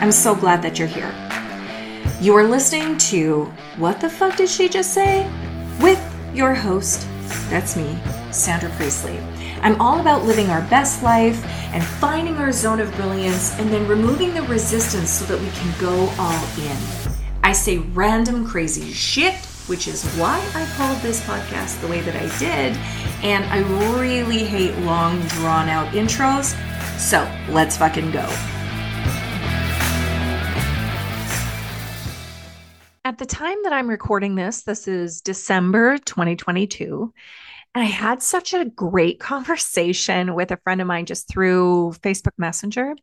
I'm so glad that you're here. You are listening to What the Fuck Did She Just Say? with your host, that's me, Sandra Priestley. I'm all about living our best life and finding our zone of brilliance and then removing the resistance so that we can go all in. I say random crazy shit, which is why I called this podcast the way that I did, and I really hate long, drawn out intros. So let's fucking go. At the time that I'm recording this, this is December 2022. And I had such a great conversation with a friend of mine just through Facebook Messenger.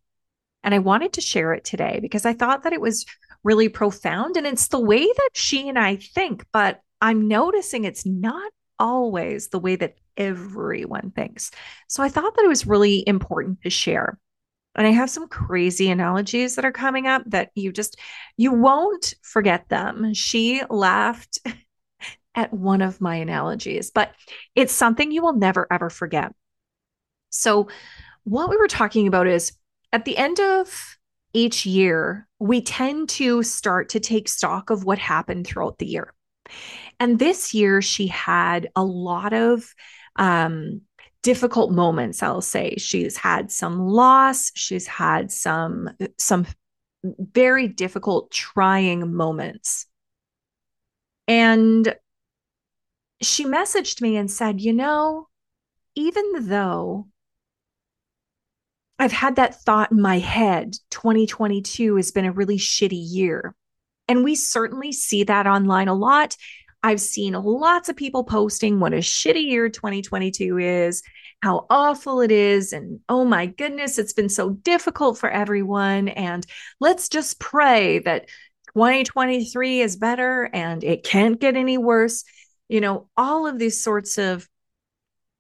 And I wanted to share it today because I thought that it was really profound. And it's the way that she and I think, but I'm noticing it's not always the way that everyone thinks. So I thought that it was really important to share. And I have some crazy analogies that are coming up that you just you won't forget them. She laughed at one of my analogies, but it's something you will never ever forget. So what we were talking about is at the end of each year, we tend to start to take stock of what happened throughout the year. And this year she had a lot of um difficult moments i'll say she's had some loss she's had some some very difficult trying moments and she messaged me and said you know even though I've had that thought in my head 2022 has been a really shitty year. And we certainly see that online a lot. I've seen lots of people posting what a shitty year 2022 is, how awful it is. And oh my goodness, it's been so difficult for everyone. And let's just pray that 2023 is better and it can't get any worse. You know, all of these sorts of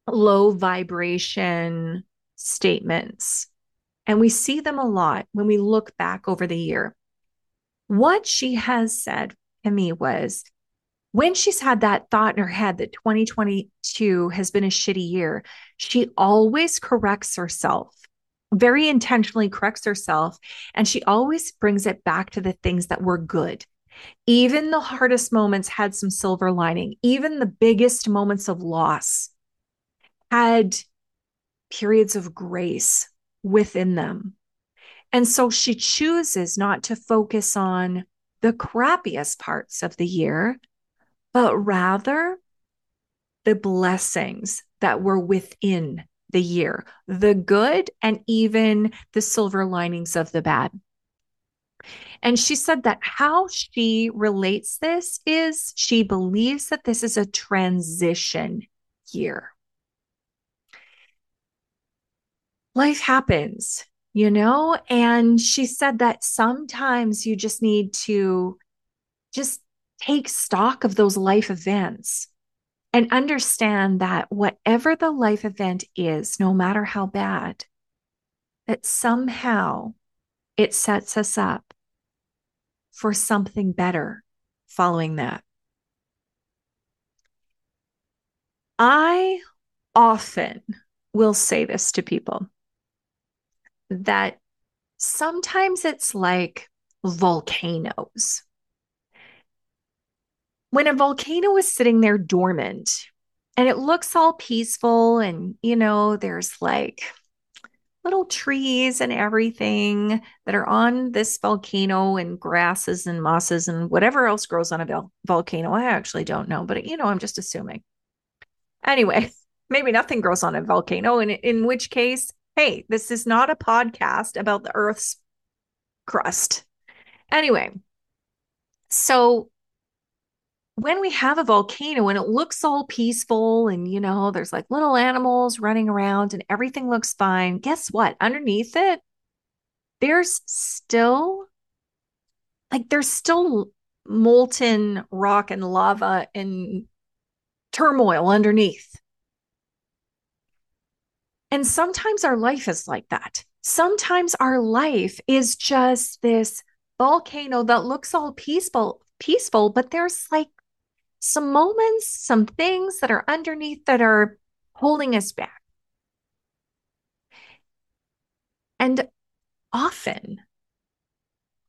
low vibration statements. And we see them a lot when we look back over the year. What she has said to me was when she's had that thought in her head that 2022 has been a shitty year, she always corrects herself, very intentionally corrects herself. And she always brings it back to the things that were good. Even the hardest moments had some silver lining, even the biggest moments of loss had periods of grace within them. And so she chooses not to focus on the crappiest parts of the year, but rather the blessings that were within the year, the good and even the silver linings of the bad. And she said that how she relates this is she believes that this is a transition year. Life happens, you know? And she said that sometimes you just need to just take stock of those life events and understand that whatever the life event is, no matter how bad, that somehow it sets us up for something better following that. I often will say this to people that sometimes it's like volcanoes when a volcano is sitting there dormant and it looks all peaceful and you know there's like little trees and everything that are on this volcano and grasses and mosses and whatever else grows on a vol- volcano i actually don't know but you know i'm just assuming. Anyway maybe nothing grows on a volcano and in which case hey this is not a podcast about the earth's crust. Anyway so when we have a volcano and it looks all peaceful and you know there's like little animals running around and everything looks fine guess what? Underneath it there's still like there's still molten rock and lava and turmoil underneath. And sometimes our life is like that. Sometimes our life is just this volcano that looks all peaceful peaceful but there's like some moments, some things that are underneath that are holding us back. And often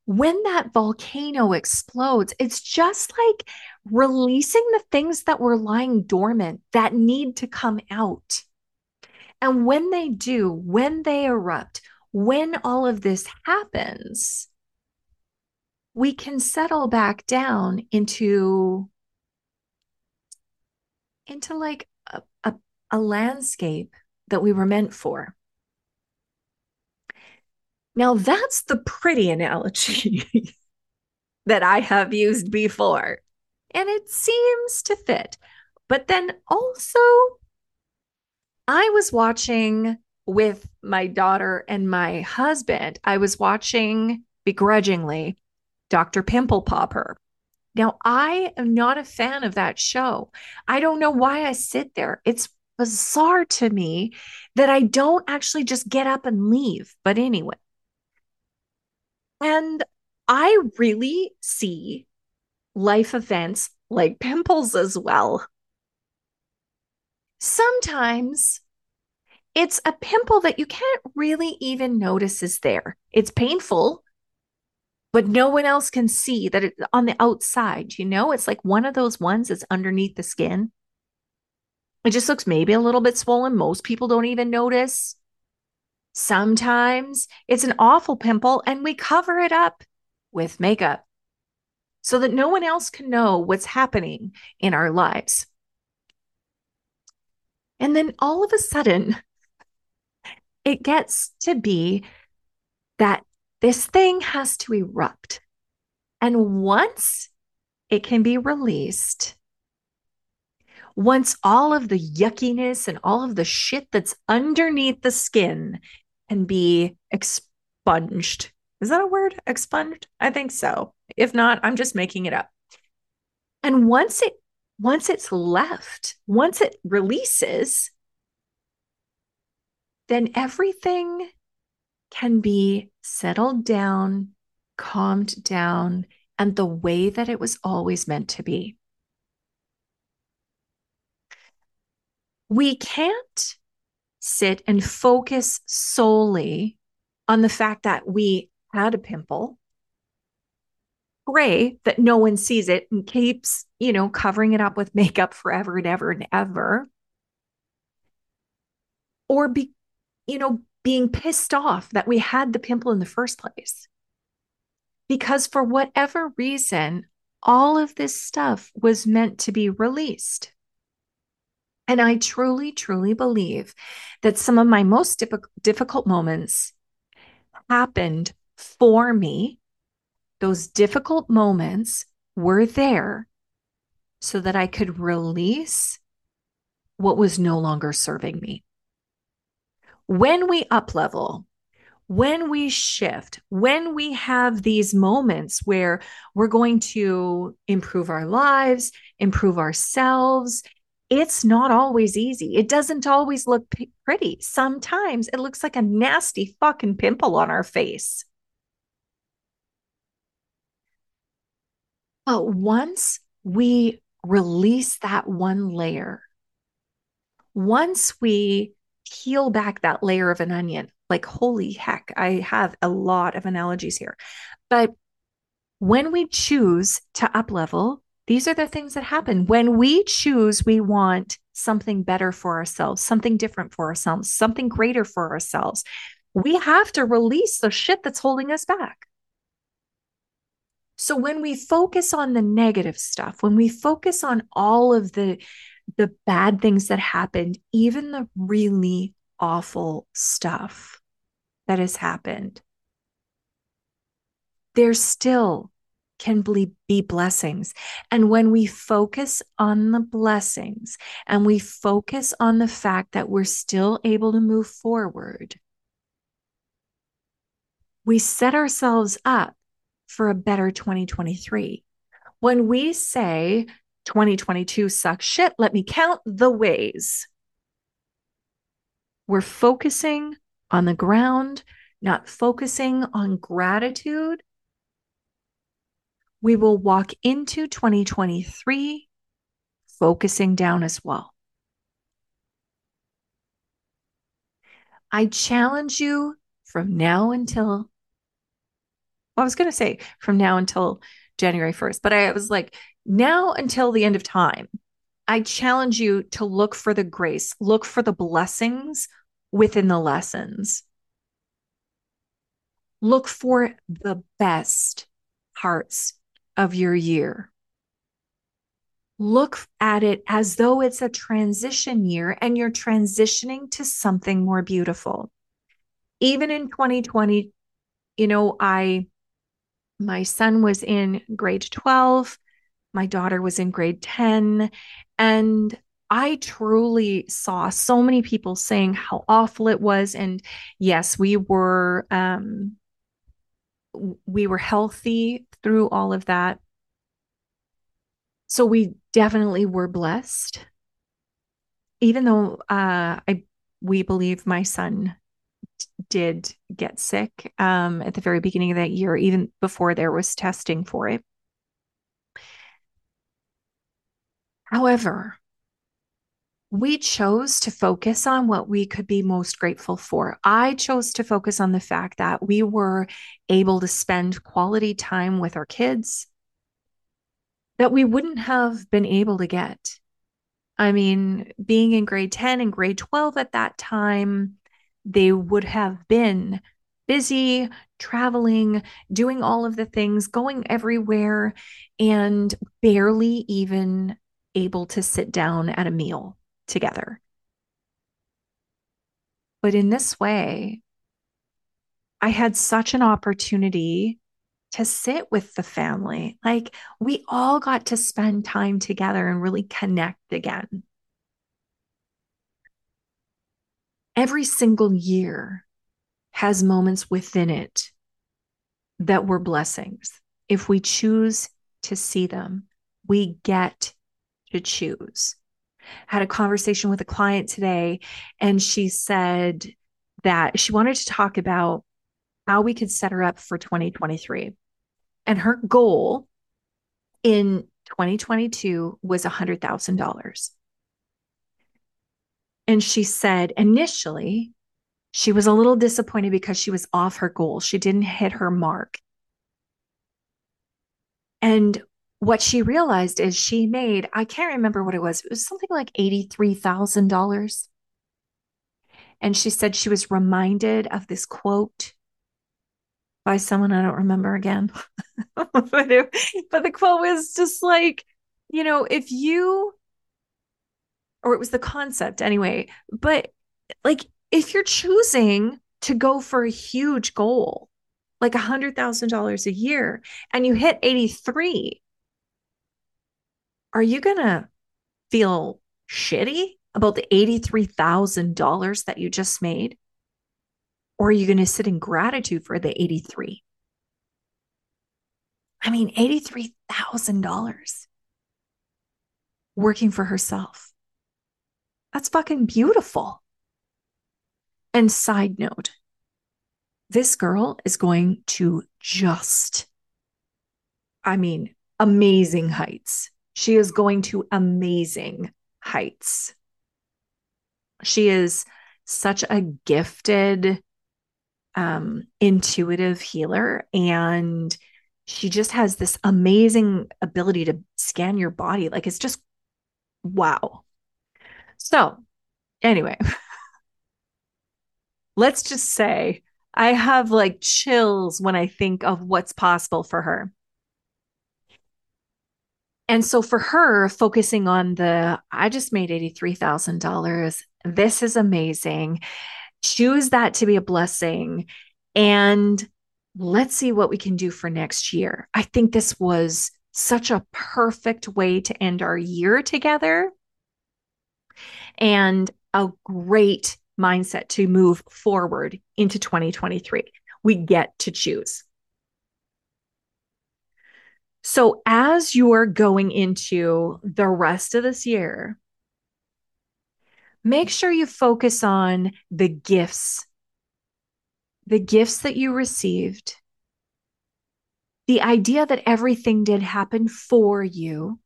when that volcano explodes, it's just like releasing the things that were lying dormant that need to come out. And when they do, when they erupt, when all of this happens, we can settle back down into into like a, a, a landscape that we were meant for. Now, that's the pretty analogy that I have used before, and it seems to fit. But then also, I was watching with my daughter and my husband, I was watching begrudgingly Dr. Pimple Popper. Now, I am not a fan of that show. I don't know why I sit there. It's bizarre to me that I don't actually just get up and leave. But anyway, and I really see life events like pimples as well. Sometimes it's a pimple that you can't really even notice is there. It's painful, but no one else can see that it's on the outside. You know, it's like one of those ones that's underneath the skin. It just looks maybe a little bit swollen. Most people don't even notice. Sometimes it's an awful pimple and we cover it up with makeup so that no one else can know what's happening in our lives. And then all of a sudden, it gets to be that this thing has to erupt. And once it can be released, once all of the yuckiness and all of the shit that's underneath the skin can be expunged. Is that a word? Expunged? I think so. If not, I'm just making it up. And once it once it's left, once it releases, then everything can be settled down, calmed down, and the way that it was always meant to be. we can't sit and focus solely on the fact that we had a pimple. Pray that no one sees it and keeps, you know, covering it up with makeup forever and ever and ever. Or be, you know, being pissed off that we had the pimple in the first place. Because for whatever reason, all of this stuff was meant to be released. And I truly, truly believe that some of my most difficult moments happened for me. Those difficult moments were there so that I could release what was no longer serving me. When we up level, when we shift, when we have these moments where we're going to improve our lives, improve ourselves, it's not always easy. It doesn't always look p- pretty. Sometimes it looks like a nasty fucking pimple on our face. But once we release that one layer, once we peel back that layer of an onion, like holy heck, I have a lot of analogies here. But when we choose to up level, these are the things that happen when we choose we want something better for ourselves, something different for ourselves, something greater for ourselves. We have to release the shit that's holding us back. So when we focus on the negative stuff, when we focus on all of the the bad things that happened, even the really awful stuff that has happened, there still can be blessings. And when we focus on the blessings and we focus on the fact that we're still able to move forward, we set ourselves up for a better 2023. When we say 2022 sucks shit, let me count the ways. We're focusing on the ground, not focusing on gratitude we will walk into 2023 focusing down as well. I challenge you from now until well, I was going to say from now until January 1st, but I was like, now until the end of time, I challenge you to look for the grace, look for the blessings within the lessons. Look for the best parts of your year. Look at it as though it's a transition year and you're transitioning to something more beautiful. Even in 2020, you know, I, my son was in grade 12, my daughter was in grade 10, and I truly saw so many people saying how awful it was. And yes, we were um, we were healthy through all of that. So we definitely were blessed. Even though uh, I we believe my son did get sick um, at the very beginning of that year, even before there was testing for it. However, we chose to focus on what we could be most grateful for. I chose to focus on the fact that we were able to spend quality time with our kids that we wouldn't have been able to get. I mean, being in grade 10 and grade 12 at that time, they would have been busy, traveling, doing all of the things, going everywhere, and barely even able to sit down at a meal together. But in this way, I had such an opportunity to sit with the family. Like we all got to spend time together and really connect again. Every single year has moments within it that were blessings. If we choose to see them, we get to choose had a conversation with a client today, and she said that she wanted to talk about how we could set her up for 2023. And her goal in 2022 was $100,000. And she said initially, she was a little disappointed because she was off her goal. She didn't hit her mark. And what she realized is she made, I can't remember what it was, it was something like $83,000. And she said she was reminded of this quote by someone I don't remember again. but, it, but the quote was just like, you know, if you, or it was the concept anyway, but like if you're choosing to go for a huge goal, like a hundred thousand dollars a year, and you hit 83, are you going to feel shitty about the $83,000 that you just made? Or are you going to sit in gratitude for the 83? I mean, $83,000 working for herself. That's fucking beautiful. And side note, this girl is going to just, I mean, amazing heights. She is going to amazing heights. She is such a gifted, um, intuitive healer. And she just has this amazing ability to scan your body. Like it's just wow. So, anyway, let's just say I have like chills when I think of what's possible for her. And so for her, focusing on the, I just made $83,000. This is amazing. Choose that to be a blessing. And let's see what we can do for next year. I think this was such a perfect way to end our year together and a great mindset to move forward into 2023. We get to choose. So, as you're going into the rest of this year, make sure you focus on the gifts, the gifts that you received, the idea that everything did happen for you.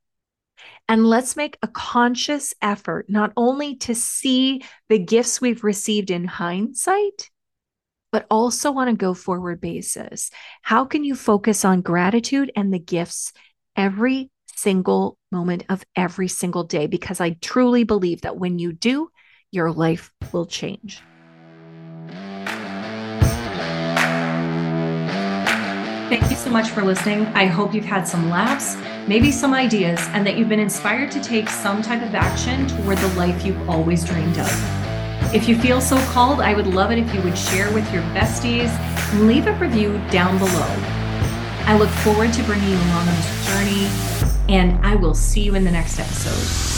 And let's make a conscious effort not only to see the gifts we've received in hindsight, but also on a go forward basis. How can you focus on gratitude and the gifts every single moment of every single day? Because I truly believe that when you do, your life will change. You so much for listening. I hope you've had some laughs, maybe some ideas, and that you've been inspired to take some type of action toward the life you've always dreamed of. If you feel so called, I would love it if you would share with your besties and leave a review down below. I look forward to bringing you along on this journey, and I will see you in the next episode.